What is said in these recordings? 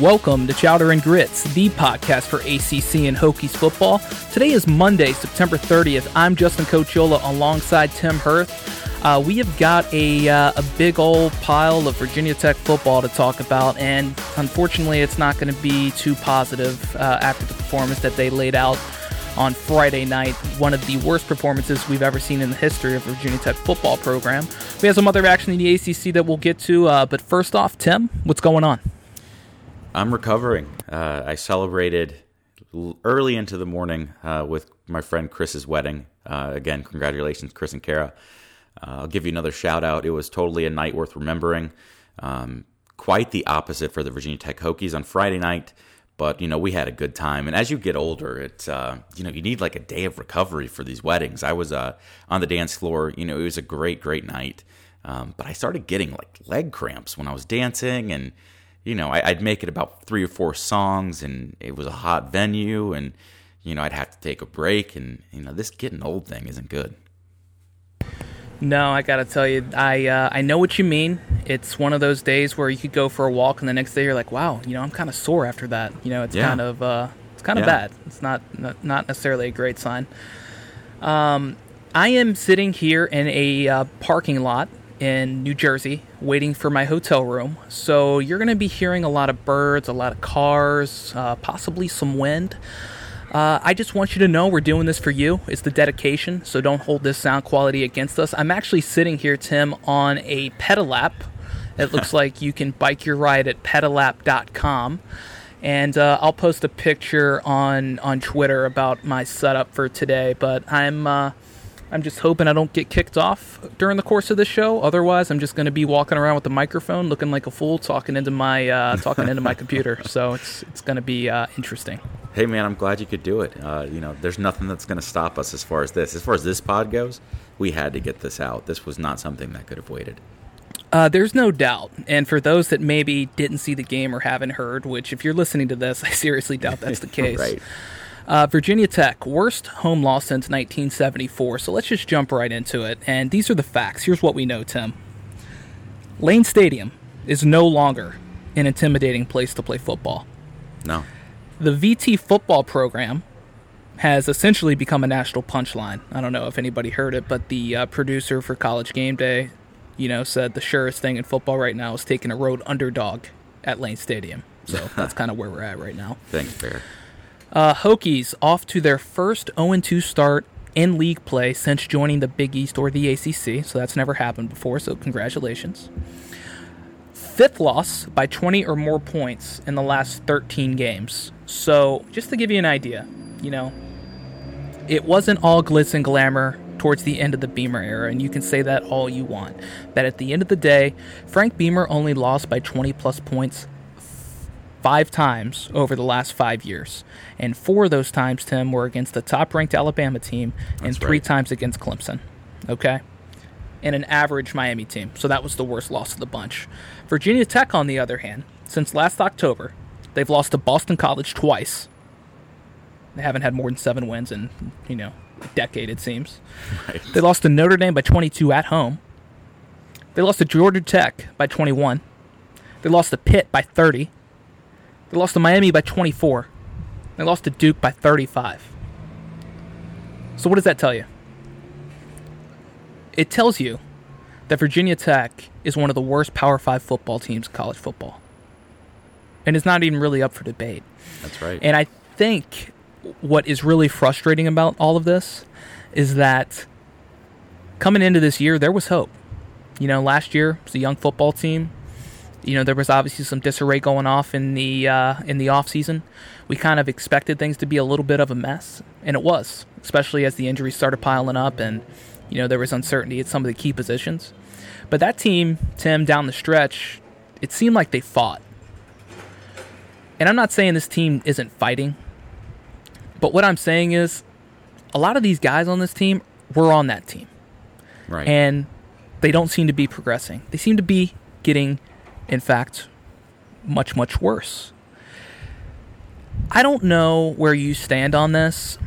Welcome to Chowder and Grits, the podcast for ACC and Hokies football. Today is Monday, September 30th. I'm Justin Cochiola alongside Tim Hirth. Uh, we have got a, uh, a big old pile of Virginia Tech football to talk about, and unfortunately, it's not going to be too positive uh, after the performance that they laid out on Friday night. One of the worst performances we've ever seen in the history of Virginia Tech football program. We have some other action in the ACC that we'll get to, uh, but first off, Tim, what's going on? I'm recovering. Uh, I celebrated early into the morning uh, with my friend Chris's wedding. Uh, again, congratulations, Chris and Kara. Uh, I'll give you another shout out. It was totally a night worth remembering. Um, quite the opposite for the Virginia Tech Hokies on Friday night, but you know we had a good time. And as you get older, it's uh, you know you need like a day of recovery for these weddings. I was uh, on the dance floor. You know it was a great, great night. Um, but I started getting like leg cramps when I was dancing and you know, I, would make it about three or four songs, and it was a hot venue, and you know, I'd have to take a break, and you know, this getting old thing isn't good. No, I gotta tell you, I uh, I know what you mean. It's one of those days where you could go for a walk, and the next day you're like, wow, you know, I'm kind of sore after that. You know, it's yeah. kind of uh, it's kind of yeah. bad. It's not not necessarily a great sign. Um, I am sitting here in a uh, parking lot in New Jersey waiting for my hotel room. So you're going to be hearing a lot of birds, a lot of cars, uh, possibly some wind. Uh, I just want you to know we're doing this for you. It's the dedication, so don't hold this sound quality against us. I'm actually sitting here, Tim, on a pedalap. It looks like you can bike your ride at pedalap.com. And uh, I'll post a picture on, on Twitter about my setup for today. But I'm uh, I'm just hoping I don't get kicked off during the course of the show. Otherwise, I'm just going to be walking around with the microphone, looking like a fool, talking into my uh, talking into my computer. So it's it's going to be uh, interesting. Hey man, I'm glad you could do it. Uh, you know, there's nothing that's going to stop us as far as this. As far as this pod goes, we had to get this out. This was not something that could have waited. Uh, there's no doubt. And for those that maybe didn't see the game or haven't heard, which if you're listening to this, I seriously doubt that's the case. right. Uh, Virginia Tech, worst home loss since 1974. So let's just jump right into it. And these are the facts. Here's what we know, Tim. Lane Stadium is no longer an intimidating place to play football. No. The VT football program has essentially become a national punchline. I don't know if anybody heard it, but the uh, producer for College Game Day, you know, said the surest thing in football right now is taking a road underdog at Lane Stadium. So that's kind of where we're at right now. Thanks, Bear. Uh, Hokies off to their first 0 2 start in league play since joining the Big East or the ACC, so that's never happened before, so congratulations. Fifth loss by 20 or more points in the last 13 games. So, just to give you an idea, you know, it wasn't all glitz and glamour towards the end of the Beamer era, and you can say that all you want. But at the end of the day, Frank Beamer only lost by 20 plus points five times over the last five years. And four of those times, Tim, were against the top ranked Alabama team and That's three right. times against Clemson. Okay? And an average Miami team. So that was the worst loss of the bunch. Virginia Tech, on the other hand, since last October, they've lost to Boston College twice. They haven't had more than seven wins in, you know, a decade, it seems. Right. They lost to Notre Dame by 22 at home. They lost to Georgia Tech by 21. They lost to Pitt by 30. They lost to Miami by 24. They lost to Duke by 35. So, what does that tell you? It tells you that Virginia Tech is one of the worst Power 5 football teams in college football. And it's not even really up for debate. That's right. And I think what is really frustrating about all of this is that coming into this year, there was hope. You know, last year it was a young football team you know there was obviously some disarray going off in the uh, in the off season. We kind of expected things to be a little bit of a mess, and it was, especially as the injuries started piling up, and you know there was uncertainty at some of the key positions. But that team, Tim, down the stretch, it seemed like they fought. And I'm not saying this team isn't fighting, but what I'm saying is a lot of these guys on this team were on that team. Right. And they don't seem to be progressing. They seem to be getting in fact, much, much worse. I don't know where you stand on this,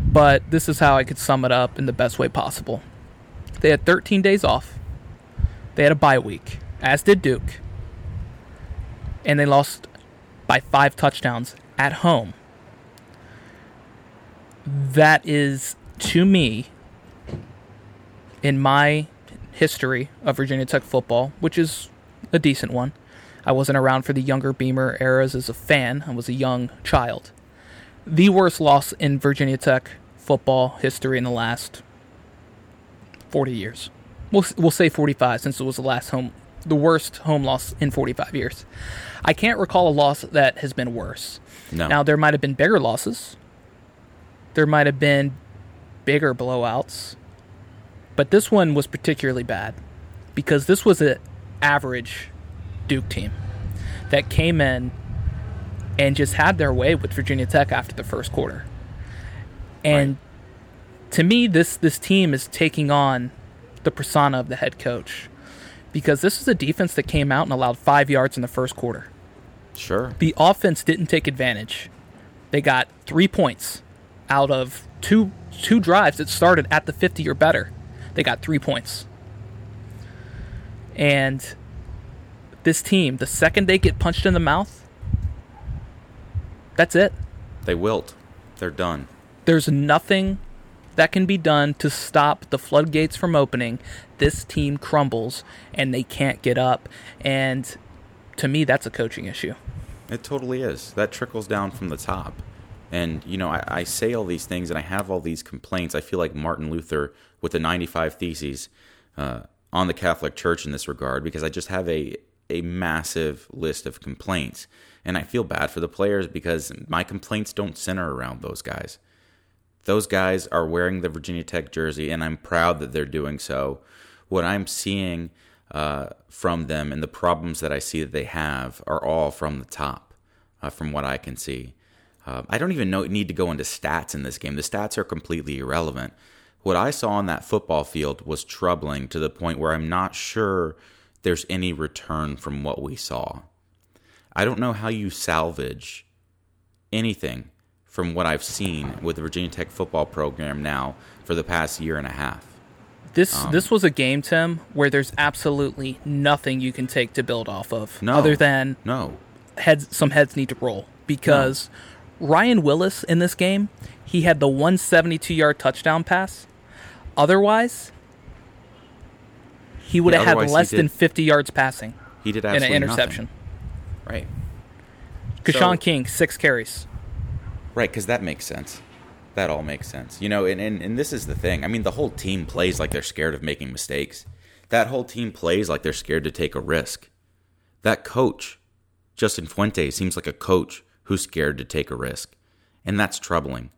but this is how I could sum it up in the best way possible. They had 13 days off, they had a bye week, as did Duke, and they lost by five touchdowns at home. That is, to me, in my history of Virginia Tech football, which is a decent one. I wasn't around for the younger Beamer eras as a fan, I was a young child. The worst loss in Virginia Tech football history in the last 40 years. We'll, we'll say 45 since it was the last home, the worst home loss in 45 years. I can't recall a loss that has been worse. No. Now, there might have been bigger losses, there might have been bigger blowouts, but this one was particularly bad because this was an average Duke team that came in and just had their way with Virginia Tech after the first quarter. And right. to me, this this team is taking on the persona of the head coach because this is a defense that came out and allowed five yards in the first quarter. Sure. The offense didn't take advantage. They got three points out of two two drives that started at the 50 or better. They got three points. And this team, the second they get punched in the mouth, that's it. They wilt. They're done. There's nothing that can be done to stop the floodgates from opening. This team crumbles and they can't get up. And to me, that's a coaching issue. It totally is. That trickles down from the top. And, you know, I, I, say all these things and I have all these complaints. I feel like Martin Luther with the 95 Theses uh, on the Catholic Church in this regard because I just have a, a massive list of complaints. And I feel bad for the players because my complaints don't center around those guys. Those guys are wearing the Virginia Tech jersey, and I'm proud that they're doing so. What I'm seeing uh, from them and the problems that I see that they have are all from the top, uh, from what I can see. Uh, I don't even know, need to go into stats in this game. The stats are completely irrelevant. What I saw on that football field was troubling to the point where I'm not sure there's any return from what we saw. I don't know how you salvage anything from what I've seen with the Virginia Tech football program now for the past year and a half. This um, this was a game, Tim, where there's absolutely nothing you can take to build off of, no, other than no heads. Some heads need to roll because no. Ryan Willis in this game, he had the 172 yard touchdown pass. Otherwise, he would yeah, have had less than 50 yards passing. He did in an interception. Nothing. Right. Keshawn so, King, six carries. Right, because that makes sense. That all makes sense. You know, and, and, and this is the thing. I mean, the whole team plays like they're scared of making mistakes. That whole team plays like they're scared to take a risk. That coach, Justin Fuente, seems like a coach who's scared to take a risk. And that's troubling.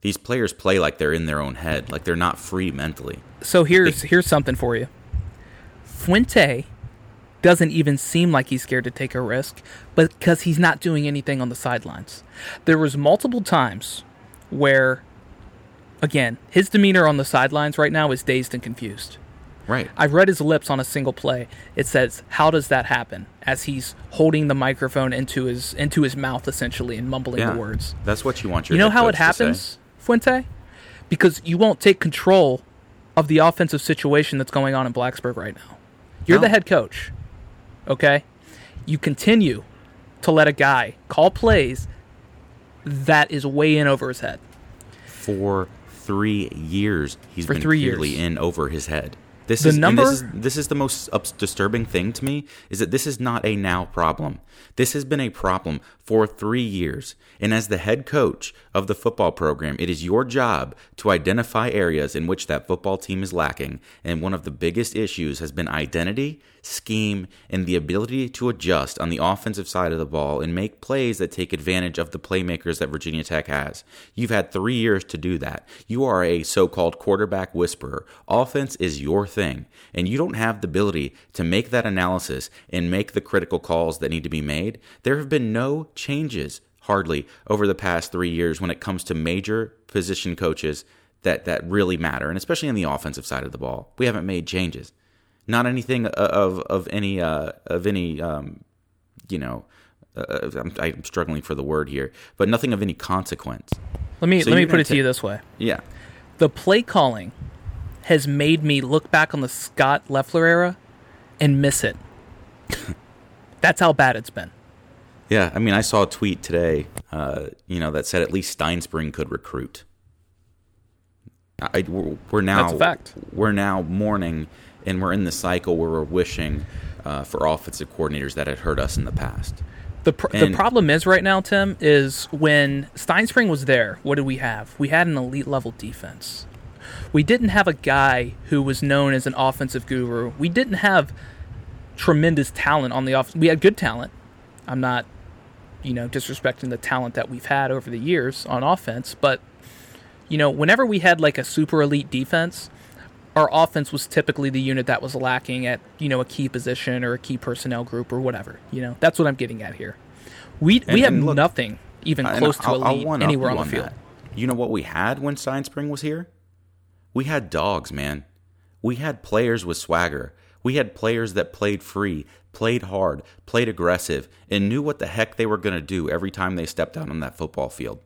These players play like they're in their own head, like they're not free mentally. So here's they, here's something for you. Fuente doesn't even seem like he's scared to take a risk, because he's not doing anything on the sidelines. There was multiple times where again, his demeanor on the sidelines right now is dazed and confused. Right. I've read his lips on a single play. It says, "How does that happen?" As he's holding the microphone into his into his mouth essentially and mumbling yeah, the words. That's what you want your You know how it happens, Fuente? Because you won't take control of the offensive situation that's going on in Blacksburg right now. You're no. the head coach. Okay? You continue to let a guy call plays that is way in over his head. For three years, he's For been three clearly years. in over his head. This the is number. This is, this is the most disturbing thing to me is that this is not a now problem. This has been a problem for three years. And as the head coach of the football program, it is your job to identify areas in which that football team is lacking. And one of the biggest issues has been identity, scheme, and the ability to adjust on the offensive side of the ball and make plays that take advantage of the playmakers that Virginia Tech has. You've had three years to do that. You are a so called quarterback whisperer. Offense is your thing, and you don't have the ability to make that analysis and make the critical calls that need to be made. There have been no changes hardly over the past three years when it comes to major position coaches that that really matter, and especially on the offensive side of the ball. We haven't made changes, not anything of of any uh, of any um, you know. Uh, I'm, I'm, struggling for the word here, but nothing of any consequence. Let me so let me put it to you this way. Yeah, the play calling has made me look back on the Scott Loeffler era and miss it. That's how bad it's been. Yeah, I mean, I saw a tweet today, uh, you know, that said at least Stinespring could recruit. I, we're, we're now we're now mourning, and we're in the cycle where we're wishing uh, for offensive coordinators that had hurt us in the past. The, pr- the problem is right now, Tim, is when Stinespring was there, what did we have? We had an elite level defense. We didn't have a guy who was known as an offensive guru. We didn't have tremendous talent on the offense. We had good talent. I'm not, you know, disrespecting the talent that we've had over the years on offense, but you know, whenever we had like a super elite defense, our offense was typically the unit that was lacking at, you know, a key position or a key personnel group or whatever. You know, that's what I'm getting at here. We and, we have look, nothing even close to elite anywhere on the field. That. You know what we had when Stinespring was here? We had dogs, man. We had players with swagger. We had players that played free, played hard, played aggressive, and knew what the heck they were going to do every time they stepped out on that football field.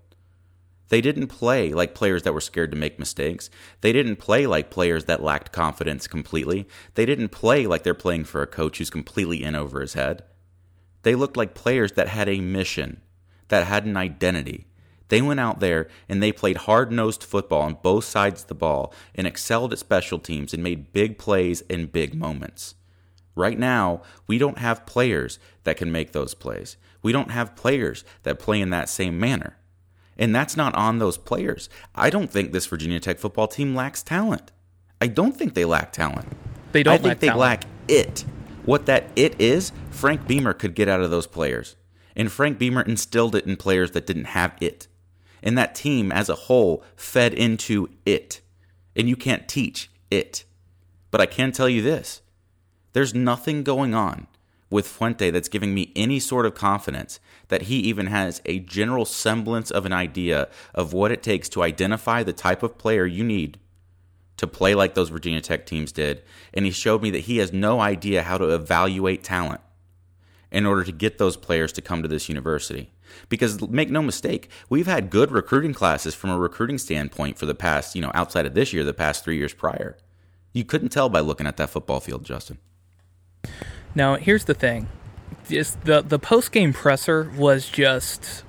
They didn't play like players that were scared to make mistakes. They didn't play like players that lacked confidence completely. They didn't play like they're playing for a coach who's completely in over his head. They looked like players that had a mission, that had an identity. They went out there and they played hard nosed football on both sides of the ball and excelled at special teams and made big plays in big moments. Right now, we don't have players that can make those plays. We don't have players that play in that same manner. And that's not on those players. I don't think this Virginia Tech football team lacks talent. I don't think they lack talent. They don't. I think lack they talent. lack it. What that it is, Frank Beamer could get out of those players. And Frank Beamer instilled it in players that didn't have it. And that team as a whole fed into it. And you can't teach it. But I can tell you this there's nothing going on with Fuente that's giving me any sort of confidence that he even has a general semblance of an idea of what it takes to identify the type of player you need to play like those Virginia Tech teams did. And he showed me that he has no idea how to evaluate talent in order to get those players to come to this university. Because make no mistake, we've had good recruiting classes from a recruiting standpoint for the past, you know, outside of this year, the past three years prior. You couldn't tell by looking at that football field, Justin. Now, here's the thing just the the post game presser was just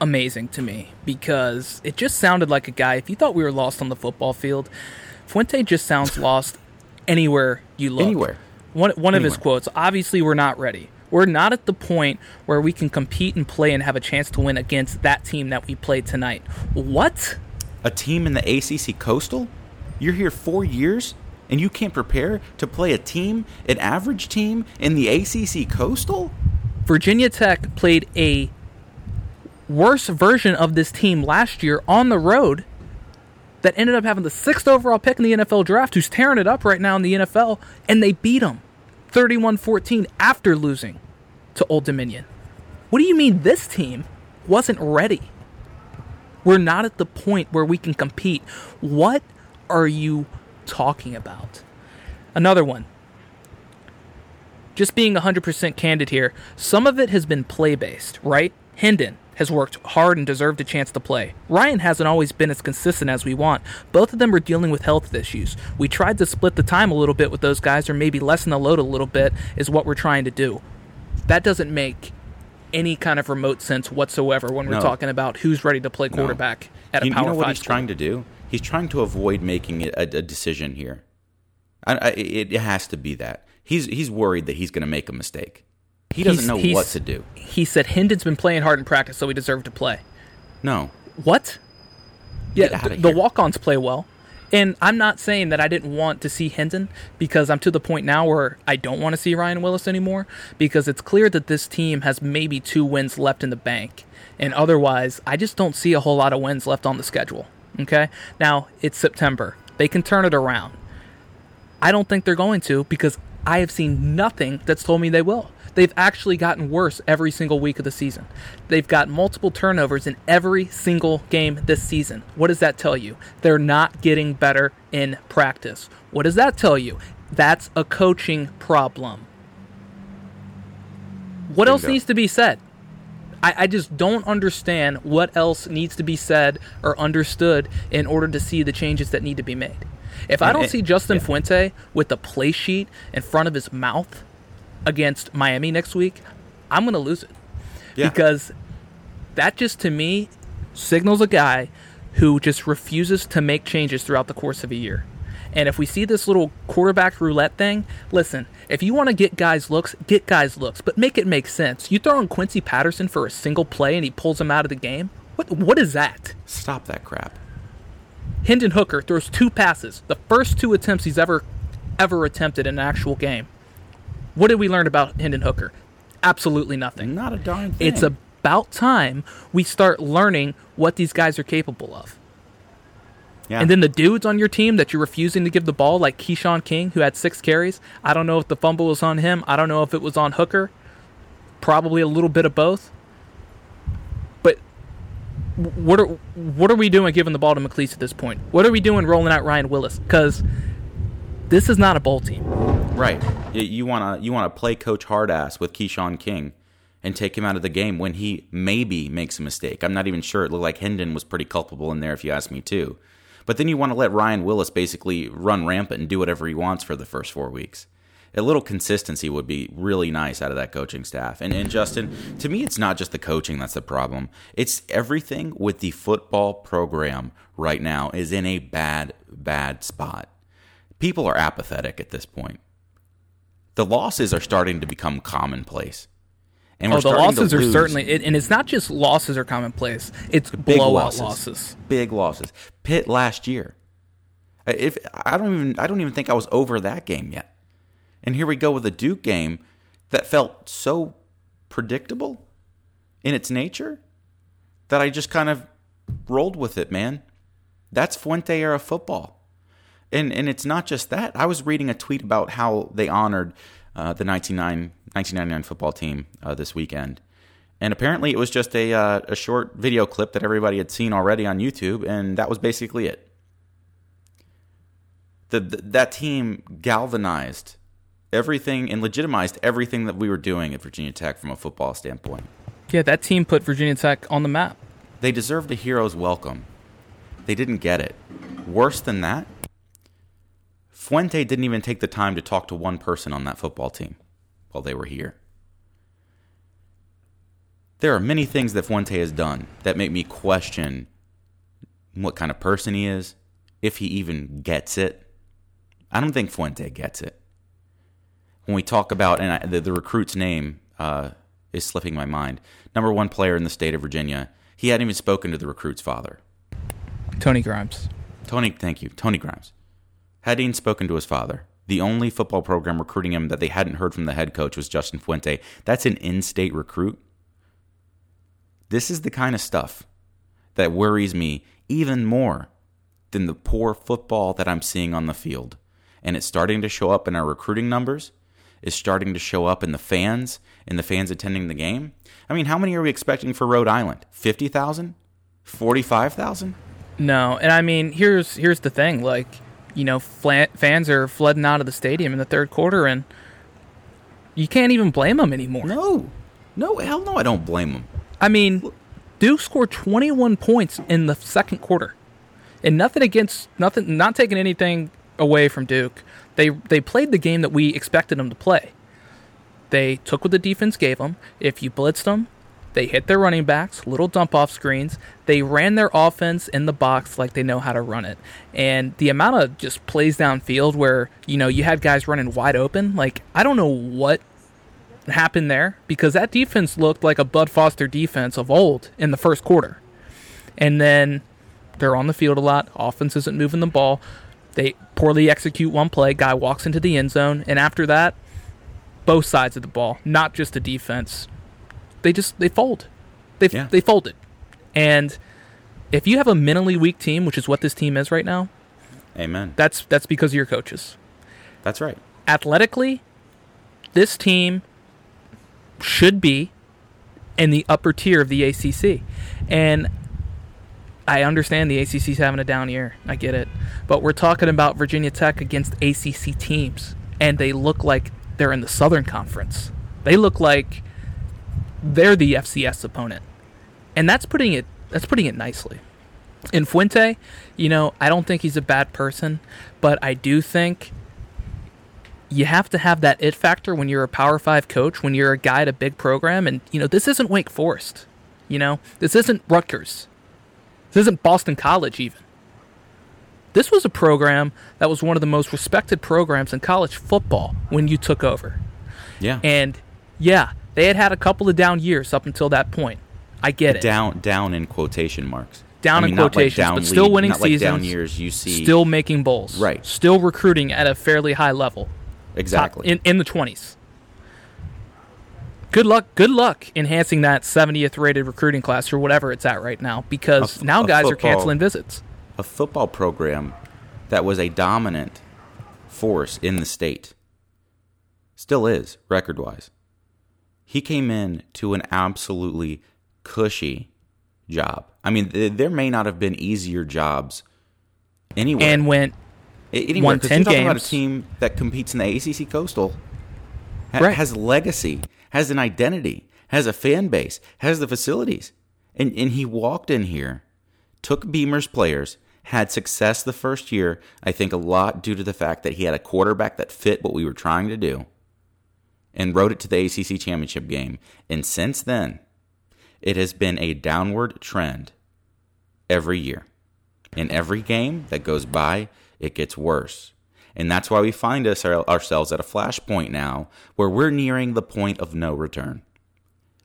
amazing to me because it just sounded like a guy. If you thought we were lost on the football field, Fuente just sounds lost anywhere you look. Anywhere. One one anywhere. of his quotes. Obviously, we're not ready. We're not at the point where we can compete and play and have a chance to win against that team that we played tonight. What? A team in the ACC Coastal? You're here four years and you can't prepare to play a team, an average team in the ACC Coastal? Virginia Tech played a worse version of this team last year on the road that ended up having the sixth overall pick in the NFL draft, who's tearing it up right now in the NFL, and they beat them 31 14 after losing to Old Dominion. What do you mean this team wasn't ready? We're not at the point where we can compete. What are you talking about? Another one. Just being 100% candid here, some of it has been play based, right? Hendon has worked hard and deserved a chance to play. Ryan hasn't always been as consistent as we want. Both of them are dealing with health issues. We tried to split the time a little bit with those guys, or maybe lessen the load a little bit, is what we're trying to do. That doesn't make any kind of remote sense whatsoever when we're no. talking about who's ready to play quarterback no. at a you, power you know what he's school. trying to do? He's trying to avoid making a, a decision here. I, I, it has to be that he's he's worried that he's going to make a mistake. He doesn't he's, know he's, what to do. He said Hendon's been playing hard in practice, so he deserved to play. No. What? Yeah, the, the walk-ons play well. And I'm not saying that I didn't want to see Hendon because I'm to the point now where I don't want to see Ryan Willis anymore because it's clear that this team has maybe two wins left in the bank. And otherwise, I just don't see a whole lot of wins left on the schedule. Okay? Now, it's September. They can turn it around. I don't think they're going to because I have seen nothing that's told me they will. They've actually gotten worse every single week of the season. They've got multiple turnovers in every single game this season. What does that tell you? They're not getting better in practice. What does that tell you? That's a coaching problem. What Bingo. else needs to be said? I, I just don't understand what else needs to be said or understood in order to see the changes that need to be made. If I don't see Justin yeah. Fuente with the play sheet in front of his mouth against Miami next week, I'm going to lose it. Yeah. Because that just to me signals a guy who just refuses to make changes throughout the course of a year. And if we see this little quarterback roulette thing, listen, if you want to get guys looks, get guys looks, but make it make sense. You throw in Quincy Patterson for a single play and he pulls him out of the game. What what is that? Stop that crap. Hendon Hooker throws two passes, the first two attempts he's ever ever attempted in an actual game. What did we learn about Hendon Hooker? Absolutely nothing. Not a darn thing. It's about time we start learning what these guys are capable of. Yeah. And then the dudes on your team that you're refusing to give the ball, like Keshawn King, who had six carries. I don't know if the fumble was on him. I don't know if it was on Hooker. Probably a little bit of both. But what are what are we doing giving the ball to McClease at this point? What are we doing rolling out Ryan Willis? Because this is not a bowl team. Right. You want to you want to play Coach Hardass with Keshawn King and take him out of the game when he maybe makes a mistake. I'm not even sure. It looked like Hendon was pretty culpable in there, if you ask me too. But then you want to let Ryan Willis basically run rampant and do whatever he wants for the first four weeks. A little consistency would be really nice out of that coaching staff. And, and Justin, to me, it's not just the coaching that's the problem. It's everything with the football program right now is in a bad, bad spot. People are apathetic at this point. The losses are starting to become commonplace. And oh, the losses are certainly, it, and it's not just losses are commonplace; it's big blowout losses. losses. Big losses. Pitt last year. If I don't even, I don't even think I was over that game yet. And here we go with a Duke game that felt so predictable in its nature that I just kind of rolled with it, man. That's Fuente era football. And and it's not just that. I was reading a tweet about how they honored uh, the 1999 football team uh, this weekend. And apparently, it was just a, uh, a short video clip that everybody had seen already on YouTube, and that was basically it. The, the, that team galvanized everything and legitimized everything that we were doing at Virginia Tech from a football standpoint. Yeah, that team put Virginia Tech on the map. They deserved a hero's welcome. They didn't get it. Worse than that, Fuente didn't even take the time to talk to one person on that football team while they were here. There are many things that Fuente has done that make me question what kind of person he is, if he even gets it. I don't think Fuente gets it. When we talk about, and I, the, the, recruit's name uh, is slipping my mind, number one player in the state of Virginia, he hadn't even spoken to the recruit's father. Tony Grimes. Tony, thank you. Tony Grimes hadn't even spoken to his father. The only football program recruiting him that they hadn't heard from the head coach was Justin Fuente. That's an in state recruit. This is the kind of stuff that worries me even more than the poor football that I'm seeing on the field. And it's starting to show up in our recruiting numbers. It's starting to show up in the fans, in the fans attending the game. I mean, how many are we expecting for Rhode Island? 50,000? 45,000? No, and I mean, here's here's the thing, like you know, fans are flooding out of the stadium in the third quarter, and you can't even blame them anymore. No, no, hell no, I don't blame them. I mean, Duke scored 21 points in the second quarter, and nothing against nothing, not taking anything away from Duke. They they played the game that we expected them to play. They took what the defense gave them. If you blitzed them, they hit their running backs, little dump off screens. They ran their offense in the box like they know how to run it. And the amount of just plays downfield where, you know, you had guys running wide open, like, I don't know what happened there because that defense looked like a Bud Foster defense of old in the first quarter. And then they're on the field a lot. Offense isn't moving the ball. They poorly execute one play. Guy walks into the end zone. And after that, both sides of the ball, not just the defense, they just they fold. They yeah. they folded. And if you have a mentally weak team, which is what this team is right now, amen. That's that's because of your coaches. That's right. Athletically, this team should be in the upper tier of the ACC. And I understand the ACC's having a down year. I get it. But we're talking about Virginia Tech against ACC teams and they look like they're in the Southern Conference. They look like they're the FCS opponent, and that's putting it that's putting it nicely. In Fuente, you know, I don't think he's a bad person, but I do think you have to have that it factor when you're a Power Five coach, when you're a guy at a big program, and you know this isn't Wake Forest, you know this isn't Rutgers, this isn't Boston College even. This was a program that was one of the most respected programs in college football when you took over. Yeah. And yeah, they had had a couple of down years up until that point. I get it. Down, down in quotation marks. Down I mean, in not like down but still winning not like seasons. down years. You see Still making bowls. Right. Still recruiting at a fairly high level. Top- exactly. in in the 20s. Good luck. Good luck enhancing that 70th rated recruiting class or whatever it's at right now because f- now guys are canceling visits. a football program that was a dominant force in the state. Still is, record wise. He came in to an absolutely cushy job. I mean, th- there may not have been easier jobs anywhere. And went anywhere, won 'cause 10 you're talking about a team that competes in the ACC Coastal, ha- Right. has legacy, has an identity, has a fan base, has the facilities. And, and he walked in here, took Beamer's players, had success the first year, I think a lot due to the fact that he had a quarterback that fit what we were trying to do, and rode it to the ACC championship game. And since then, it has been a downward trend every year. In every game that goes by, it gets worse. And that's why we find us our, ourselves at a flashpoint now where we're nearing the point of no return.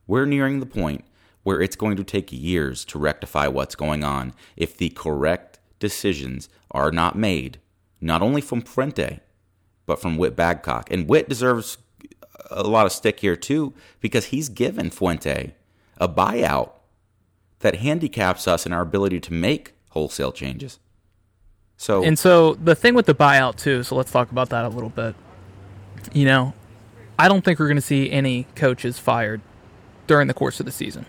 We're nearing the point where it's going to take years to rectify what's going on if the correct decisions are not made, not only from Fuente, but from Whit Babcock. And Whit deserves a lot of stick here too because he's given Fuente a buyout that handicaps us in our ability to make wholesale changes. So And so the thing with the buyout too, so let's talk about that a little bit. You know, I don't think we're going to see any coaches fired during the course of the season.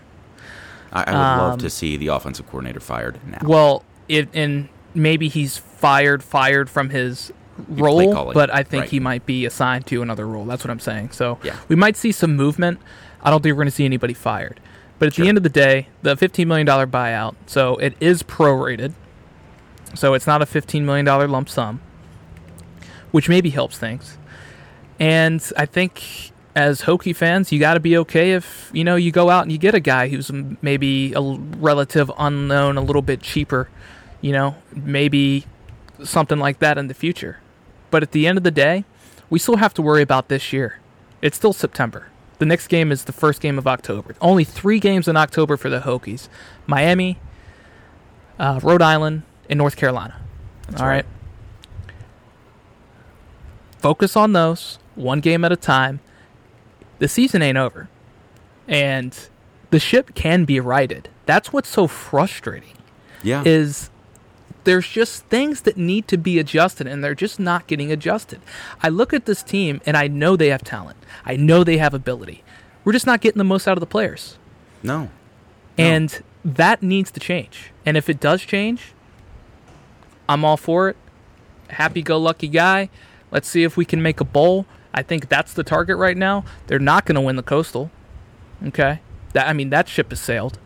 I, I would love um, to see the offensive coordinator fired now. Well, it and maybe he's fired fired from his role, but I think right. he might be assigned to another role. That's what I'm saying. So Yeah. we might see some movement. I don't think we're going to see anybody fired. But at Sure. the end of the day, the $15 million buyout, so it is prorated. So it's not a $15 million lump sum, which maybe helps things. And I think as Hokie fans, you got to be okay if, you know, you go out and you get a guy who's maybe a relative unknown, a little bit cheaper, you know, maybe something like that in the future. But at the end of the day, we still have to worry about this year. It's still September. The next game is the first game of October. Only three games in October for the Hokies Miami, uh, Rhode Island, and North Carolina. All right. right. Focus on those, one game at a time. The season ain't over. And the ship can be righted. That's what's so frustrating yeah, is there's just things that need to be adjusted and they're just not getting adjusted. I look at this team and I know they have talent. I know they have ability. We're just not getting the most out of the players. no, And that needs to change. And if it does change, I'm all for it. Happy go lucky guy. Let's see if we can make a bowl. I think that's the target right now. They're not going to win the Coastal. Okay? That I mean that ship has sailed.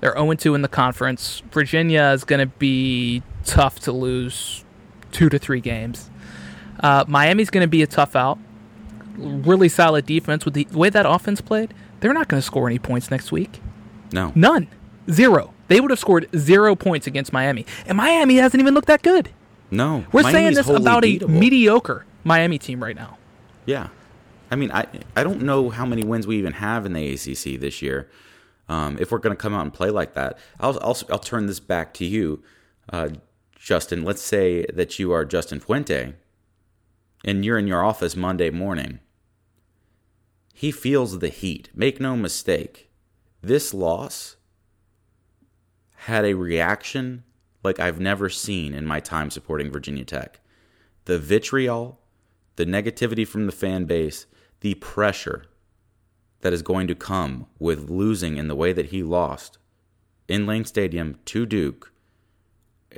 They're 0 2 in the conference. Virginia is going to be tough to lose 2 to 3 games. Uh, Miami's going to be a tough out. Really solid defense with the way that offense played. They're not going to score any points next week. no. None. Zero. They would have scored zero points against Miami. And Miami hasn't even looked that good. No, We're saying this about a mediocre Miami team right now. Yeah, I mean, I I don't know how many wins we even have in the ACC this year. Um, if we're going to come out and play like that, I'll I'll, I'll turn this back to you, uh, Justin. Let's say that you are Justin Fuente, and you're in your office Monday morning. He feels the heat. Make no mistake, this loss had a reaction like I've never seen in my time supporting Virginia Tech. The vitriol, the negativity from the fan base, the pressure that is going to come with losing in the way that he lost in Lane Stadium to Duke,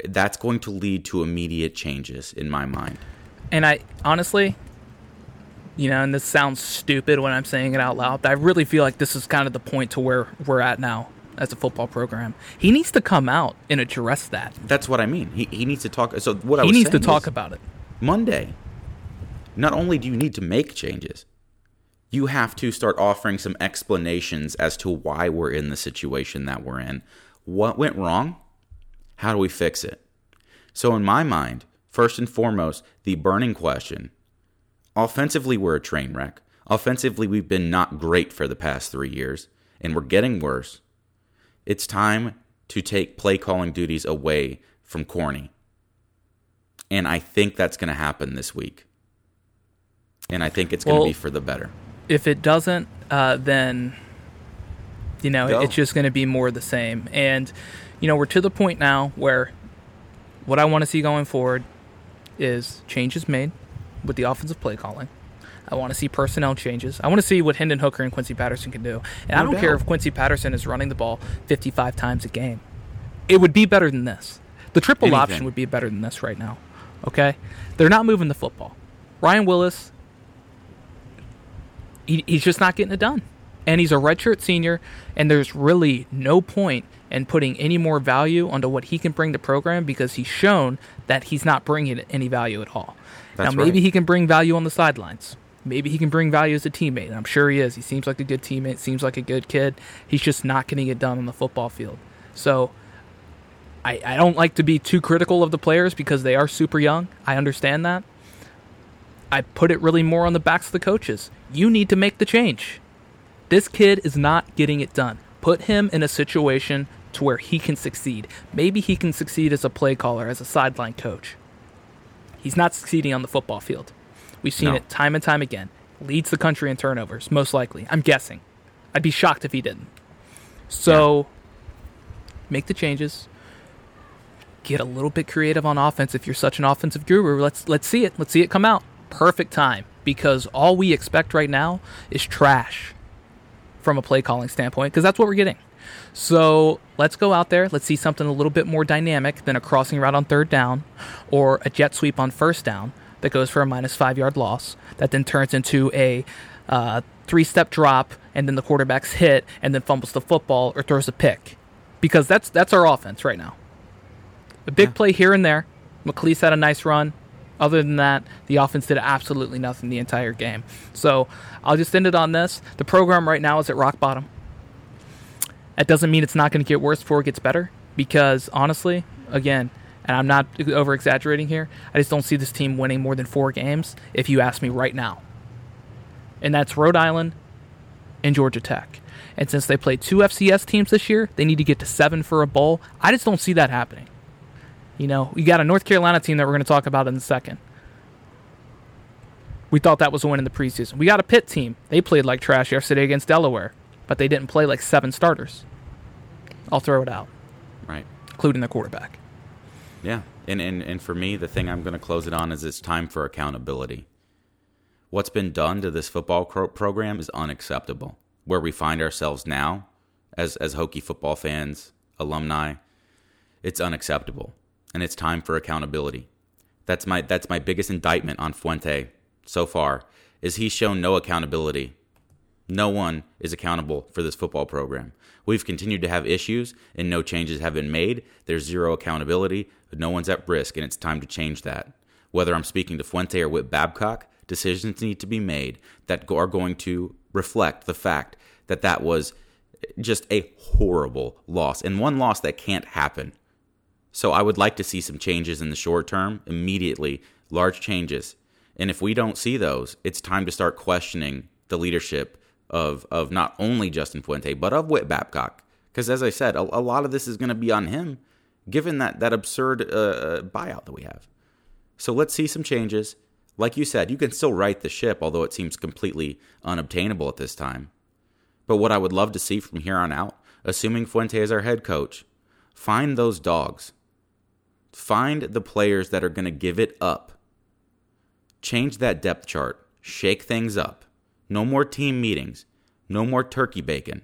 that's going to lead to immediate changes in my mind. And I honestly, you know, and this sounds stupid when I'm saying it out loud, but I really feel like this is kind of the point to where we're at now as a football program. He needs to come out and address that. That's what I mean. He, he needs to talk. So what I He was needs to talk about it. Monday. not only do you need to make changes, you have to start offering some explanations as to why we're in the situation that we're in. What went wrong? How do we fix it? So, in my mind, first and foremost, the burning question offensively, we're a train wreck. Offensively, we've been not great for the past three years, and we're getting worse. It's time to take play calling duties away from Corny. And I think that's going to happen this week. And I think it's going to well, be for the better. If it doesn't, uh, then, you know, Go. it's just going to be more the same. And, you know, we're to the point now where what I want to see going forward is changes made with the offensive play calling. I want to see personnel changes. I want to see what Hendon Hooker and Quincy Patterson can do. And no I don't doubt. care if Quincy Patterson is running the ball 55 times a game. It would be better than this. The triple Anything. option would be better than this right now. Okay? They're not moving the football. Ryan Willis, he, he's just not getting it done. And he's a redshirt senior, and there's really no point in putting any more value onto what he can bring to the program because he's shown that he's not bringing any value at all. That's now, maybe right. he can bring value on the sidelines. Maybe he can bring value as a teammate. I'm sure he is. He seems like a good teammate, seems like a good kid. He's just not getting it done on the football field. So I, I don't like to be too critical of the players because they are super young. I understand that. I put it really more on the backs of the coaches. You need to make the change. This kid is not getting it done. Put him in a situation to where he can succeed. Maybe he can succeed as a play caller, as a sideline coach. He's not succeeding on the football field. We've seen no. it time and time again. Leads the country in turnovers, most likely. I'm guessing. I'd be shocked if he didn't. So, yeah. make the changes get a little bit creative on offense if you're such an offensive guru. Let's let's see it. Let's see it come out. Perfect time because all we expect right now is trash from a play calling standpoint because that's what we're getting. So let's go out there. Let's see something a little bit more dynamic than a crossing route on third down or a jet sweep on first down that goes for a minus five yard loss that then turns into a uh, three step drop and then the quarterback's hit and then fumbles the football or throws a pick because that's that's our offense right now. A big yeah. play here and there. McClease had a nice run. Other than that, the offense did absolutely nothing the entire game. So I'll just end it on this. The program right now is at rock bottom. That doesn't mean it's not going to get worse before it gets better. Because honestly, again, and I'm not over exaggerating here, I just don't see this team winning more than four games if you ask me right now. And that's Rhode Island and Georgia Tech. And since they played two FCS teams this year, they need to get to seven for a bowl. I just don't see that happening. You know, we got a North Carolina team that we're going to talk about in a second. We thought that was a win in the preseason. We got a Pitt team. They played like trash yesterday against Delaware, but they didn't play like seven starters. I'll throw it out. Right. Including the quarterback. Yeah. And, and, and for me, the thing I'm going to close it on is it's time for accountability. What's been done to this football program is unacceptable. Where we find ourselves now, as, as Hokie football fans, alumni, it's unacceptable and it's time for accountability. That's my that's my biggest indictment on Fuente so far is he's shown no accountability. No one is accountable for this football program. We've continued to have issues and no changes have been made. There's zero accountability, no one's at risk and it's time to change that. Whether I'm speaking to Fuente or Whit Babcock, decisions need to be made that are going to reflect the fact that that was just a horrible loss and one loss that can't happen so I would like to see some changes in the short term, immediately, large changes. And if we don't see those, it's time to start questioning the leadership of of not only Justin Fuente but of Whit Babcock. Because as I said, a, a, lot of this is going to be on him, given that that absurd uh, uh, buyout that we have. So let's see some changes. Like you said, you can still right the ship, although it seems completely unobtainable at this time. But what I would love to see from here on out, assuming Fuente is our head coach, find those dogs Find the players that are going to give it up. Change that depth chart. Shake things up. No more team meetings. No more turkey bacon.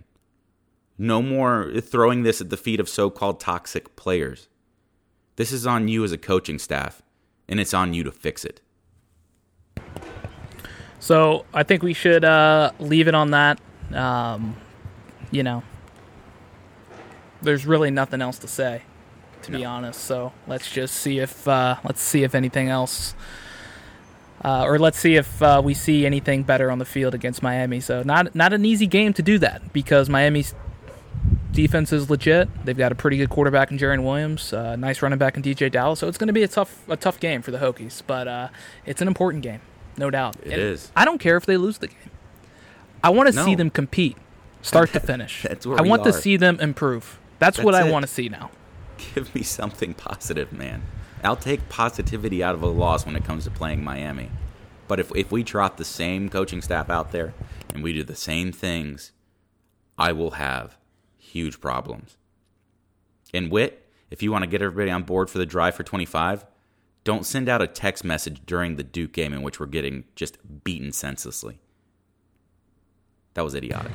No more throwing this at the feet of so called toxic players. This is on you as a coaching staff, and it's on you to fix it. So I think we should uh, leave it on that. Um, you know, there's really nothing else to say to no. be honest. So let's just see if uh, let's see if anything else Uh, or let's see if uh, we see anything better on the field against Miami. So not not an easy game to do that because Miami's defense is legit. They've got a pretty good quarterback in Jarren Williams, uh, nice running back in DJ Dallas. So it's going to be a tough a tough game for the Hokies, but uh, it's an important game, no doubt. It and is. I don't care if they lose the game. I want to no. see them compete, start to finish. I want are. to see them improve. That's, That's what I want to see now. Give me something positive, man. I'll take positivity out of a loss when it comes to playing Miami. But if if we trot the same coaching staff out there and we do the same things, I will have huge problems. And Whit, if you want to get everybody on board for the drive for 25, don't send out a text message during the Duke game in which we're getting just beaten senselessly. That was idiotic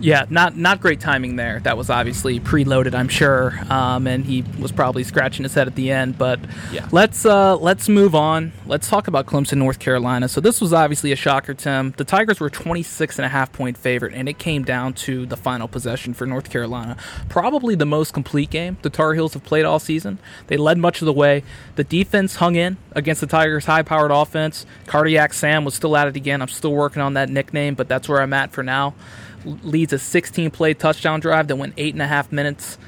yeah, not not great timing there. That was obviously preloaded, I'm sure, um, and he was probably scratching his head at the end. But yeah. let's uh, let's move on. Let's talk about Clemson, North Carolina. So this was obviously a shocker, Tim. The Tigers were 26 and a half point favorite, and it came down to the final possession for North Carolina. Probably the most complete game the Tar Heels have played all season. They led much of the way. The defense hung in against the Tigers' high-powered offense. Cardiac Sam was still at it again. I'm still working on that nickname, but that's where I'm at for now leads a 16 play touchdown drive that went eight and a half minutes,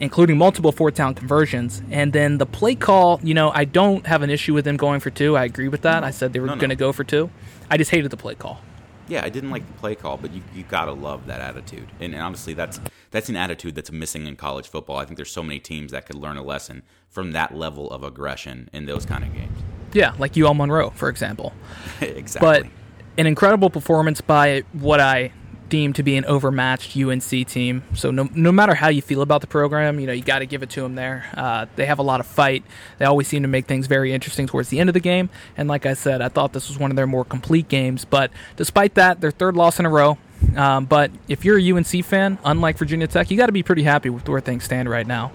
including multiple fourth down conversions. And then the play call, you know, I don't have an issue with them going for two. I agree with that. No, I said they were no, going to go for two. I just hated the play call. Yeah, I didn't like the play call, but you, you gotta love that attitude. And, and honestly, that's that's an attitude that's missing in college football. I think there's so many teams that could learn a lesson from that level of aggression in those kind of games. Yeah, like UL Monroe, for example. exactly. But an incredible performance by what I deem to be an overmatched UNC team. So no, no matter how you feel about the program, you know you got to give it to them there. Uh, they have a lot of fight. They always seem to make things very interesting towards the end of the game. And like I said, I thought this was one of their more complete games. But despite that, their third loss in a row. Um, but if you're a UNC fan, unlike Virginia Tech, you got to be pretty happy with where things stand right now.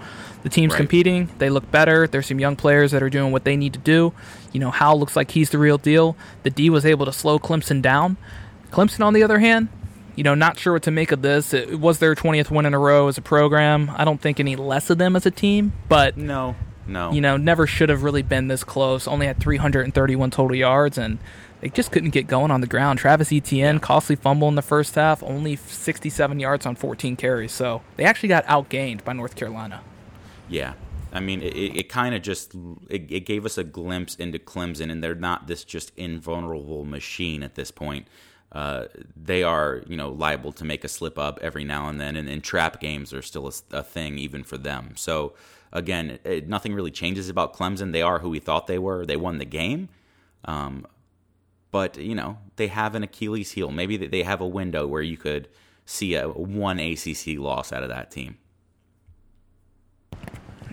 The team's right. competing. They look better. There's some young players that are doing what they need to do. You know, Howell looks like he's the real deal. The D was able to slow Clemson down. Clemson, on the other hand, you know, not sure what to make of this. It was their 20th win in a row as a program. I don't think any less of them as a team, but no, no, you know, never should have really been this close. Only had 331 total yards, and they just couldn't get going on the ground. Travis Etienne, yeah. costly fumble in the first half, only 67 yards on 14 carries. So they actually got outgained by North Carolina. Yeah, I mean, it, it kind of just it, it, gave us a glimpse into Clemson, and they're not this just invulnerable machine at this point uh, they are you know liable to make a slip up every now and then, and, and trap games are still a, a, thing even for them. So again, it, nothing really changes about Clemson. They are who we thought they were. They won the game, um, but you know they have an Achilles heel. Maybe they have a window where you could see a one ACC loss out of that team.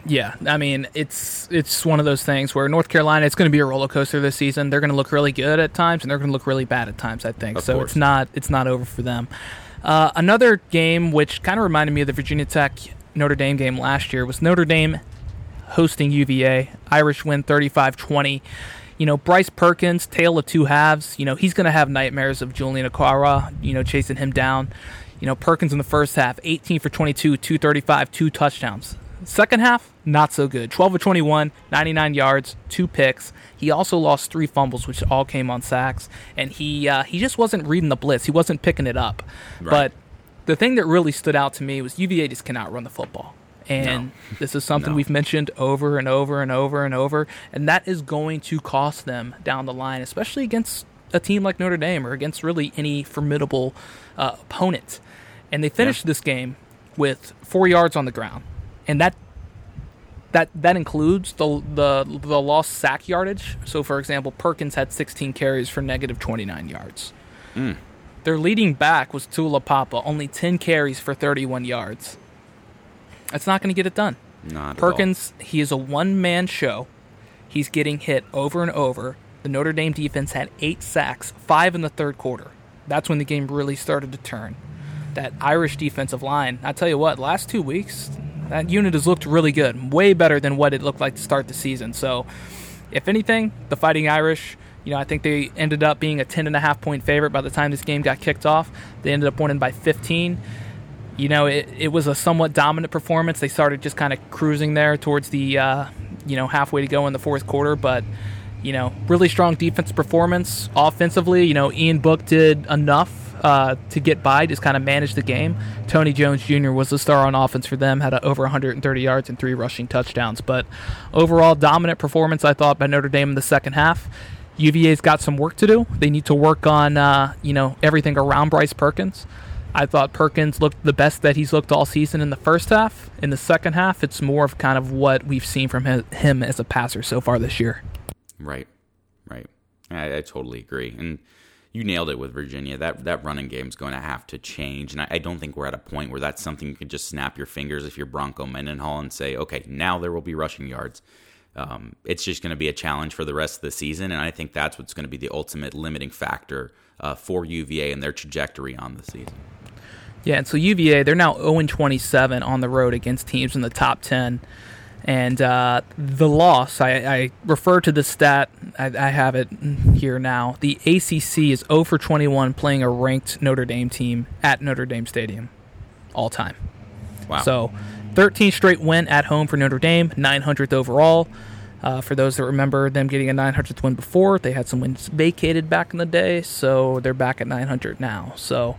Yeah, I mean it's it's one of those things where North Carolina it's going to be a roller coaster this season. They're going to look really good at times and they're going to look really bad at times. I think of so. Course. It's not it's not over for them. Uh, another game which kind of reminded me of the Virginia Tech Notre Dame game last year was Notre Dame hosting UVA. Irish win 35-20. You know, Bryce Perkins, tale of two halves. You know, he's going to have nightmares of Julian Okwara, you know, chasing him down. You know, Perkins in the first half, 18 for 22, 235, two touchdowns. Second half, not so good. 12 of 21, 99 yards, two picks. He also lost three fumbles, which all came on sacks, and he uh, he just wasn't reading the blitz. He wasn't picking it up. Right. But the thing that really stood out to me was UVA just cannot run the football. And no. this is something no. we've mentioned over and over and over and over, and that is going to cost them down the line, especially against a team like Notre Dame or against really any formidable uh, opponent. And they finished yeah. this game with four yards on the ground and that that that includes the the the lost sack yardage. So, for example, Perkins had 16 carries for negative 29 yards. Mm. Their leading back was Taulapapa, only 10 carries for 31 yards. That's not going to get it done. Not Perkins, he is a one man show. He's getting hit over and over. The Notre Dame defense had eight sacks, five in the third quarter. That's when the game really started to turn. That Irish defensive line, I tell you what, last two weeks, that unit has looked really good, way better than what it looked like to start the season. So, if anything, the Fighting Irish, you know, I think they ended up being a 10 and a half point favorite by the time this game got kicked off. They ended up winning by 15. You know, it, it was a somewhat dominant performance. They started just kind of cruising there towards the, uh, you know, halfway to go in the fourth quarter, but you know, really strong defense performance. Offensively, you know, Ian Book did enough uh, to get by, just kind of manage the game. Tony Jones Jr. was the star on offense for them, had over 130 yards and three rushing touchdowns. But overall, dominant performance, I thought, by Notre Dame in the second half. UVA's got some work to do. They need to work on, uh, you know, everything around Bryce Perkins. I thought Perkins looked the best that he's looked all season in the first half. In the second half, it's more of kind of what we've seen from him as a passer so far this year. Right, right. I, I totally agree. And you nailed it with Virginia. That that running game is going to have to change, and I, I, don't think we're at a point where that's something you can just snap your fingers if you're Bronco Mendenhall and say, okay, now there will be rushing yards. Um, it's just going to be a challenge for the rest of the season, and I think that's what's going to be the ultimate limiting factor uh, for UVA and their trajectory on the season. Yeah, and so UVA they're now 0 27 on the road against teams in the top 10. And uh, the loss, I, I, refer to the stat, I, I, have it here now. The ACC is 0 for 21 playing a ranked Notre Dame team at Notre Dame Stadium all time. Wow. So 13 straight win at home for Notre Dame, 900th overall. Uh, for those that remember them getting a 900th win before, they had some wins vacated back in the day, so they're back at 900 now. So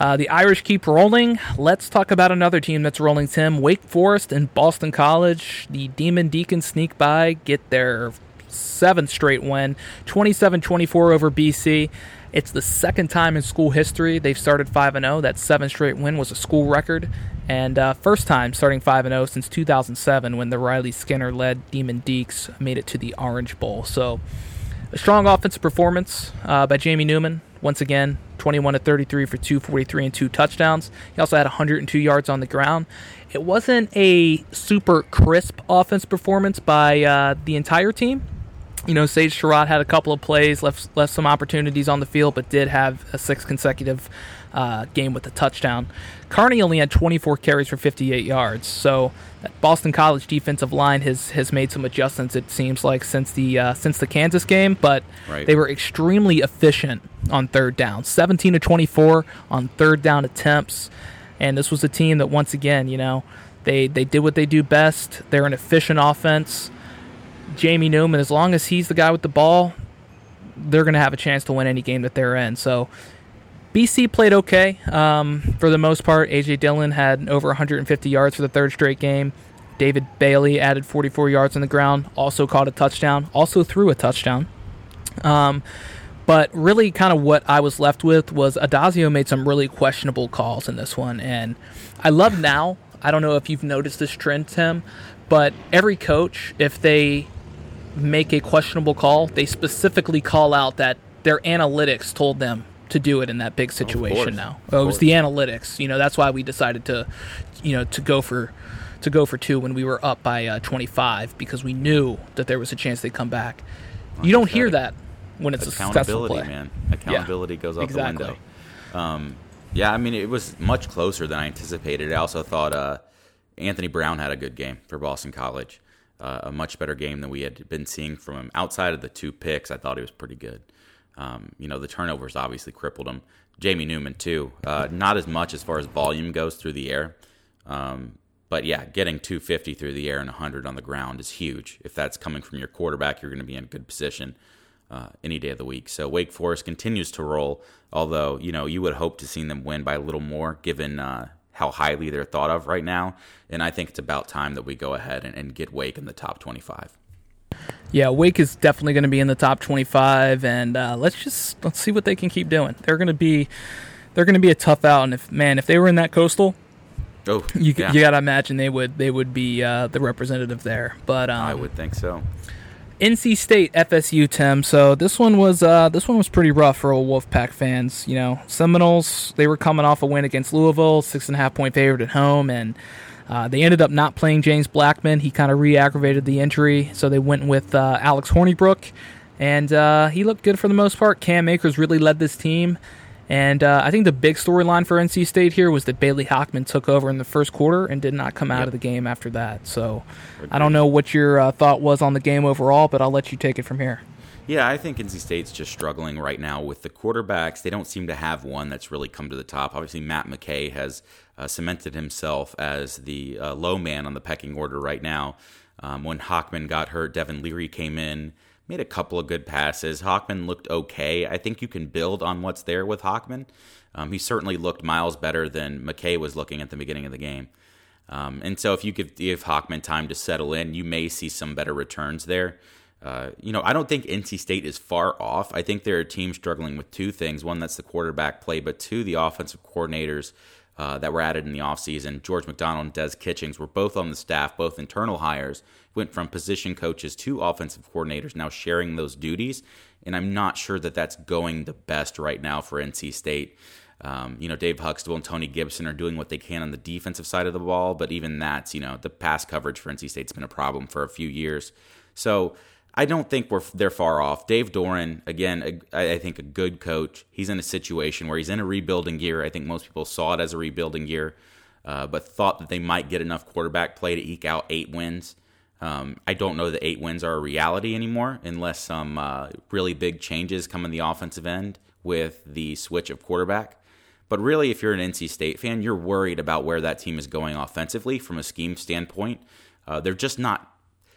uh, the Irish keep rolling. Let's talk about another team that's rolling, Tim. Wake Forest and Boston College. The Demon Deacons sneak by, get their seventh straight win, 27 24 over BC. It's the second time in school history they've started 5 0. That seven straight win was a school record. And uh, first time starting 5 0 since 2007 when the Riley Skinner led Demon Deacs made it to the Orange Bowl. So, a strong offensive performance uh, by Jamie Newman. Once again, 21 to 33 for 243 and two touchdowns. He also had 102 yards on the ground. It wasn't a super crisp offense performance by uh, the entire team. You know, Sage Surratt had a couple of plays, left left some opportunities on the field, but did have a six consecutive uh, game with a touchdown. Carney only had 24 carries for 58 yards. So Boston College defensive line has has made some adjustments. It seems like since the uh, since the Kansas game, but right. they were extremely efficient on third down. 17 to 24 on third down attempts, and this was a team that once again, you know, they they did what they do best. They're an efficient offense. Jamie Newman, as long as he's the guy with the ball, they're going to have a chance to win any game that they're in. So BC played okay um, for the most part. AJ Dillon had over 150 yards for the third straight game. David Bailey added 44 yards on the ground, also caught a touchdown, also threw a touchdown. Um, but really, kind of what I was left with was Addazio made some really questionable calls in this one. And I love now, I don't know if you've noticed this trend, Tim, but every coach, if they make a questionable call, they specifically call out that their analytics told them to do it in that big situation now. Well, it was the analytics. You know, that's why we decided to, you know, to go for to go for two when we were up by uh, 25 because we knew that there was a chance they'd come back. You don't hear that when it's a successful play. man. Accountability yeah, goes out exactly. the window. Um, yeah, I mean, it was much closer than I anticipated. I also thought uh, Anthony Brown had a good game for Boston College. Uh, a much better game than we had been seeing from him. Outside of the two picks, I thought he was pretty good. Um, you know, the turnovers obviously crippled him. Jamie Newman too. Uh, not as much as far as volume goes through the air, um, but yeah, getting 250 through the air and 100 on the ground is huge. If that's coming from your quarterback, you're going to be in a good position uh, any day of the week. So Wake Forest continues to roll, although you know you would hope to see them win by a little more, given uh, how highly they're thought of right now. And I think it's about time that we go ahead and, and get Wake in the top 25 yeah, Wake is definitely going to be in the top 25, and uh, let's just let's see what they can keep doing. They're going to be they're going to be a tough out, and if man, if they were in that coastal, oh, you yeah. you got to imagine they would they would be uh, the representative there. But um, I would think so. NC State FSU Tim. So this one was uh, this one was pretty rough for old Wolfpack fans. You know, Seminoles they were coming off a win against Louisville, six and a half point favorite at home, and uh, they ended up not playing James Blackman. He kind of re aggravated the injury, so they went with uh, Alex Hornibrook, and uh, he looked good for the most part. Cam Akers really led this team. And uh, I think the big storyline for NC State here was that Bailey Hockman took over in the first quarter and did not come out yep. of the game after that. So I don't know what your uh, thought was on the game overall, but I'll let you take it from here. Yeah, I think NC State's just struggling right now with the quarterbacks. They don't seem to have one that's really come to the top. Obviously, Matt McKay has uh, cemented himself as the uh, low man on the pecking order right now. Um, when Hockman got hurt, Devin Leary came in, made a couple of good passes. Hockman looked okay. I think you can build on what's there with Hockman. Um, he certainly looked miles better than McKay was looking at the beginning of the game. Um, and so if you give, give Hockman time to settle in, you may see some better returns there. Uh, you know, I don't think NC State is far off. I think they're a team struggling with two things. One, that's the quarterback play, but two, the offensive coordinators uh, that were added in the offseason. George McDonald and Des Kitchings were both on the staff, both internal hires, went from position coaches to offensive coordinators, now sharing those duties. And I'm not sure that that's going the best right now for NC State. Um, you know, Dave Huxtable and Tony Gibson are doing what they can on the defensive side of the ball, but even that's, you know, the pass coverage for NC State's been a problem for a few years. So I don't think we're they're far off. Dave Doeren, again, a, I think a good coach. He's in a situation where he's in a rebuilding year. I think most people saw it as a rebuilding year, uh, but thought that they might get enough quarterback play to eke out eight wins. Um, I don't know that eight wins are a reality anymore unless some uh, really big changes come in the offensive end with the switch of quarterback. But really, if you're an NC State fan, you're worried about where that team is going offensively from a scheme standpoint. Uh, they're just not.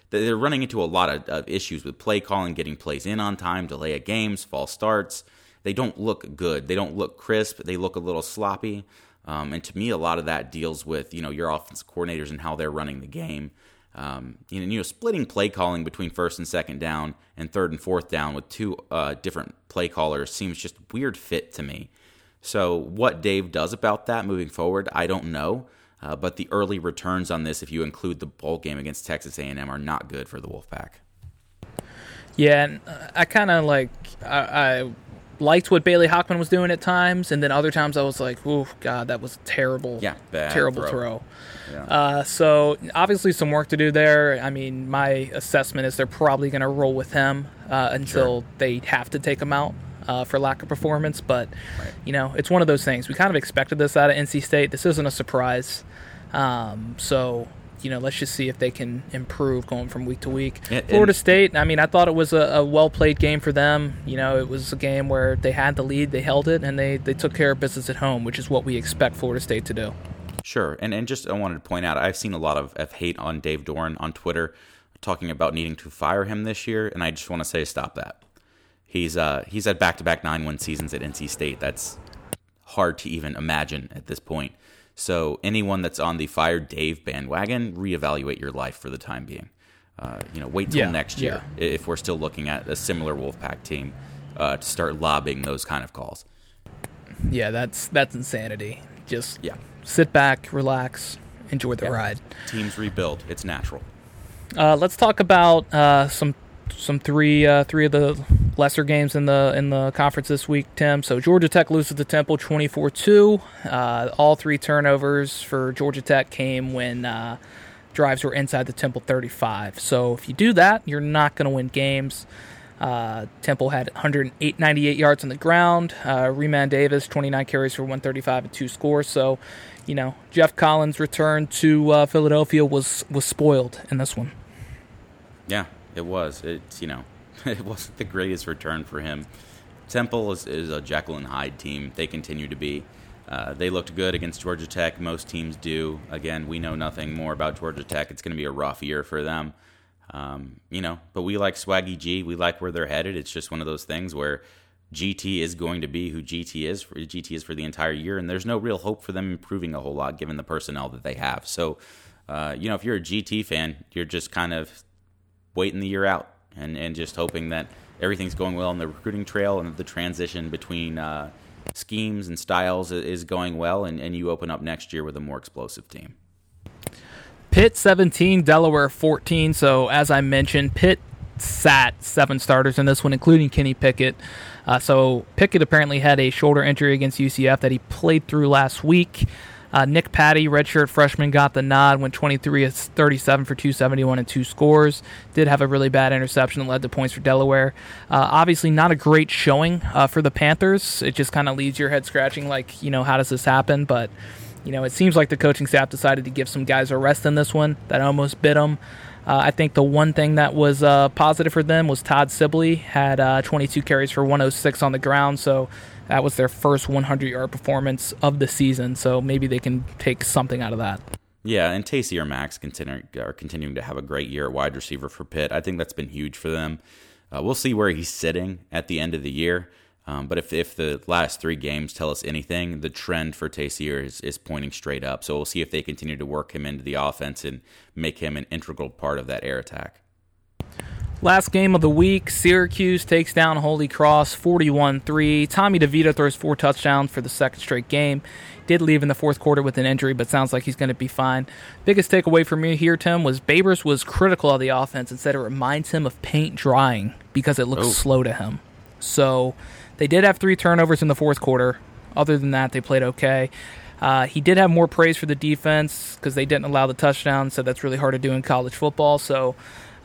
They're running into a lot of, of, issues with play calling, getting plays in on time, delay of games, false starts. They don't look good. They don't look crisp. They look a little sloppy. Um, and to me, a lot of that deals with you know your offensive coordinators and how they're running the game. Um, you know, you know, splitting play calling between first and second down and third and fourth down with two uh, different play callers seems just weird fit to me. So, what Dave does about that moving forward, I don't know. Uh, but the early returns on this, if you include the bowl game against Texas A&M, are not good for the Wolfpack. Yeah, and uh, I kind of like I, I, liked what Bailey Hockman was doing at times, and then other times I was like, "Oh God, that was terrible, yeah, terrible throw." throw. Yeah. Uh, so obviously some work to do there. I mean, my assessment is they're probably going to roll with him uh, until sure. they have to take him out uh, for lack of performance. But right. you know, it's one of those things. We kind of expected this out of NC State. This isn't a surprise. Um, so you know, let's just see if they can improve going from week to week. And, Florida State, I mean, I thought it was a, a, well played game for them. You know, it was a game where they had the lead, they held it, and they, they took care of business at home, which is what we expect Florida State to do. Sure. And, and just I wanted to point out, I've seen a lot of, of hate on Dave Doeren on Twitter talking about needing to fire him this year, and I just want to say stop that. He's uh, he's had back to back nine win seasons at NC State. That's hard to even imagine at this point. So anyone that's on the fired Dave bandwagon, reevaluate your life for the time being. Uh, you know, wait till yeah, next year yeah. if we're still looking at a similar Wolfpack team uh, to start lobbing those kind of calls. Yeah, that's that's insanity. Just yeah. sit back, relax, enjoy the yeah. ride. Teams rebuild; it's natural. Uh, let's talk about uh, some some three uh, three of the lesser games in the in the conference this week, Tim. So Georgia Tech loses to Temple 24-2. Uh, all three turnovers for Georgia Tech came when uh, drives were inside the Temple 35. So if you do that, you're not going to win games. Uh, Temple had 198 yards on the ground. Uh, Re'Mahn Davis 29 carries for 135 and two scores. So, you know, Geoff Collins' return to uh, Philadelphia was was spoiled in this one. Yeah, it was. It's you know, it wasn't the greatest return for him. Temple is, is a Jekyll and Hyde team. They continue to be. Uh, they looked good against Georgia Tech. Most teams do. Again, we know nothing more about Georgia Tech. It's going to be a rough year for them. Um, you know, but we like Swaggy G. We like where they're headed. It's just one of those things where GT is going to be who GT is. For, GT is for the entire year, and there's no real hope for them improving a whole lot given the personnel that they have. So, uh, you know, if you're a GT fan, you're just kind of waiting the year out and, and just hoping that everything's going well on the recruiting trail and the transition between uh, schemes and styles is going well, and, and you open up next year with a more explosive team. Pitt 17, Delaware 14. So, as I mentioned, Pitt sat seven starters in this one, including Kenny Pickett. Uh, so, Pickett apparently had a shoulder injury against UCF that he played through last week. Uh, Nick Patti, redshirt freshman, got the nod, went 23 of 37 for 271 and two scores. Did have a really bad interception that led to points for Delaware. Uh, obviously, not a great showing uh, for the Panthers. It just kind of leaves your head scratching, like, you know, how does this happen? But, you know, it seems like the coaching staff decided to give some guys a rest in this one. That almost bit them. Uh, I think the one thing that was uh, positive for them was Todd Sibley had uh, 22 carries for 106 on the ground. So that was their first 100 yard performance of the season, so maybe they can take something out of that. Yeah, and Taysir Mack continue, are continuing to have a great year at wide receiver for Pitt. I think that's been huge for them. Uh, we'll see where he's sitting at the end of the year. Um, but if, if the last three games tell us anything, the trend for Taysir is, is pointing straight up. So we'll see if they continue to work him into the offense and make him an integral part of that air attack. Last game of the week, Syracuse takes down Holy Cross 41 3. Tommy DeVito throws four touchdowns for the second straight game. Did leave in the fourth quarter with an injury, but sounds like he's going to be fine. Biggest takeaway for me here, Tim, was Babers was critical of the offense and said it reminds him of paint drying because it looks oh. slow to him. So they did have three turnovers in the fourth quarter. Other than that, they played okay. Uh, he did have more praise for the defense because they didn't allow the touchdown, so that's really hard to do in college football. So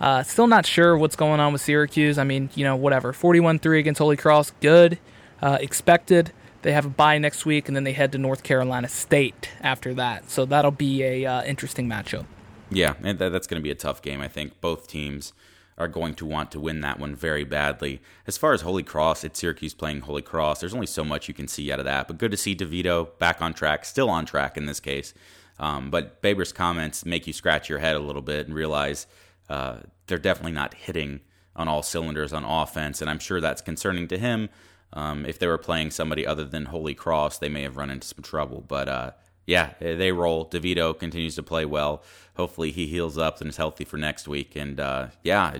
uh, still not sure what's going on with Syracuse. I mean, you know, whatever. 41 3 against Holy Cross, good. Uh, expected. They have a bye next week, and then they head to North Carolina State after that. So that'll be a uh, interesting matchup. Yeah, and that's going to be a tough game. I think both teams are going to want to win that one very badly. As far as Holy Cross, it's Syracuse playing Holy Cross. There's only so much you can see out of that, but good to see DeVito back on track, still on track in this case. Um, but Baber's comments make you scratch your head a little bit and realize uh, they're definitely not hitting on all cylinders on offense, and I'm sure that's concerning to him. Um, if they were playing somebody other than Holy Cross, they may have run into some trouble. But uh, yeah, they roll. DeVito continues to play well. Hopefully, he heals up and is healthy for next week. And uh, yeah,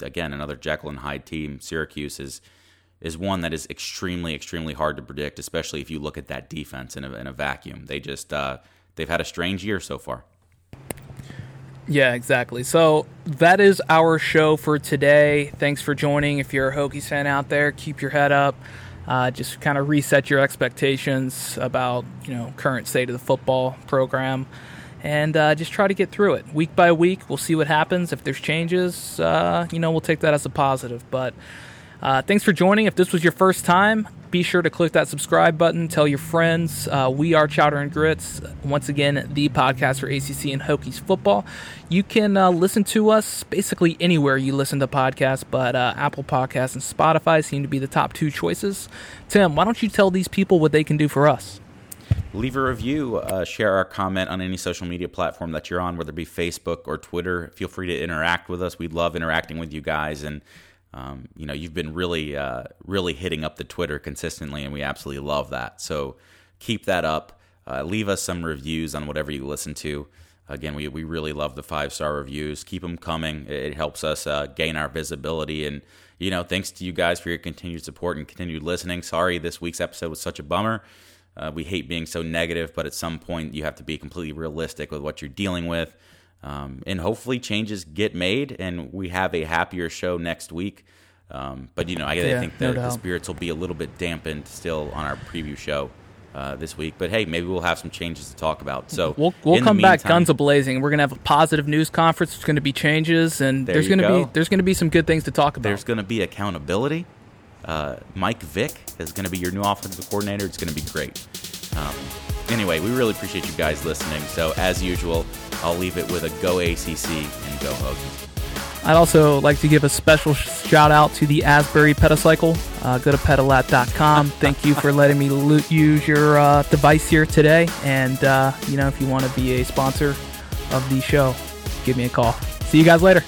again, another Jekyll and Hyde team. Syracuse is is one that is extremely, extremely hard to predict, especially if you look at that defense in a, in a vacuum. They just uh, they've had a strange year so far. Yeah, exactly. So that is our show for today. Thanks for joining. If you're a Hokies fan out there, keep your head up. Uh, just kind of reset your expectations about you know current state of the football program, and uh, just try to get through it week by week. We'll see what happens. If there's changes, uh, you know we'll take that as a positive. But uh, thanks for joining. If this was your first time, be sure to click that subscribe button. Tell your friends. Uh, we are Chowder and Grits. Once again, the podcast for ACC and Hokies football. You can uh, listen to us basically anywhere you listen to podcasts, but uh, Apple Podcasts and Spotify seem to be the top two choices. Tim, why don't you tell these people what they can do for us? Leave a review, uh, share our comment on any social media platform that you're on, whether it be Facebook or Twitter. Feel free to interact with us. We love interacting with you guys and um, you know, you've been really, uh, really hitting up the Twitter consistently, and we absolutely love that. So keep that up. Uh, leave us some reviews on whatever you listen to. Again, we, we really love the five star reviews. Keep them coming. It helps us uh, gain our visibility. And, you know, thanks to you guys for your continued support and continued listening. Sorry this week's episode was such a bummer. Uh, we hate being so negative, but at some point you have to be completely realistic with what you're dealing with. Um, and hopefully changes get made and we have a happier show next week. Um, but you know, I, yeah, I think the, no the, spirits will be a little bit dampened still on our preview show uh, this week. But hey, maybe we'll have some changes to talk about. So we'll, we'll come meantime, back guns a blazing. We're gonna have a positive news conference. There's gonna be changes, and there there's gonna go. be there's gonna be some good things to talk about. There's gonna be accountability. Uh, Mike Vick is going to be your new offensive coordinator. It's going to be great. Um, anyway, we really appreciate you guys listening. So, as usual, I'll leave it with a go ACC and go Hokies. I'd also like to give a special shout out to the Asbury Petacycle. Uh, go to petalat.com. Thank you for letting me lo- use your uh, device here today. And, uh, you know, if you want to be a sponsor of the show, give me a call. See you guys later.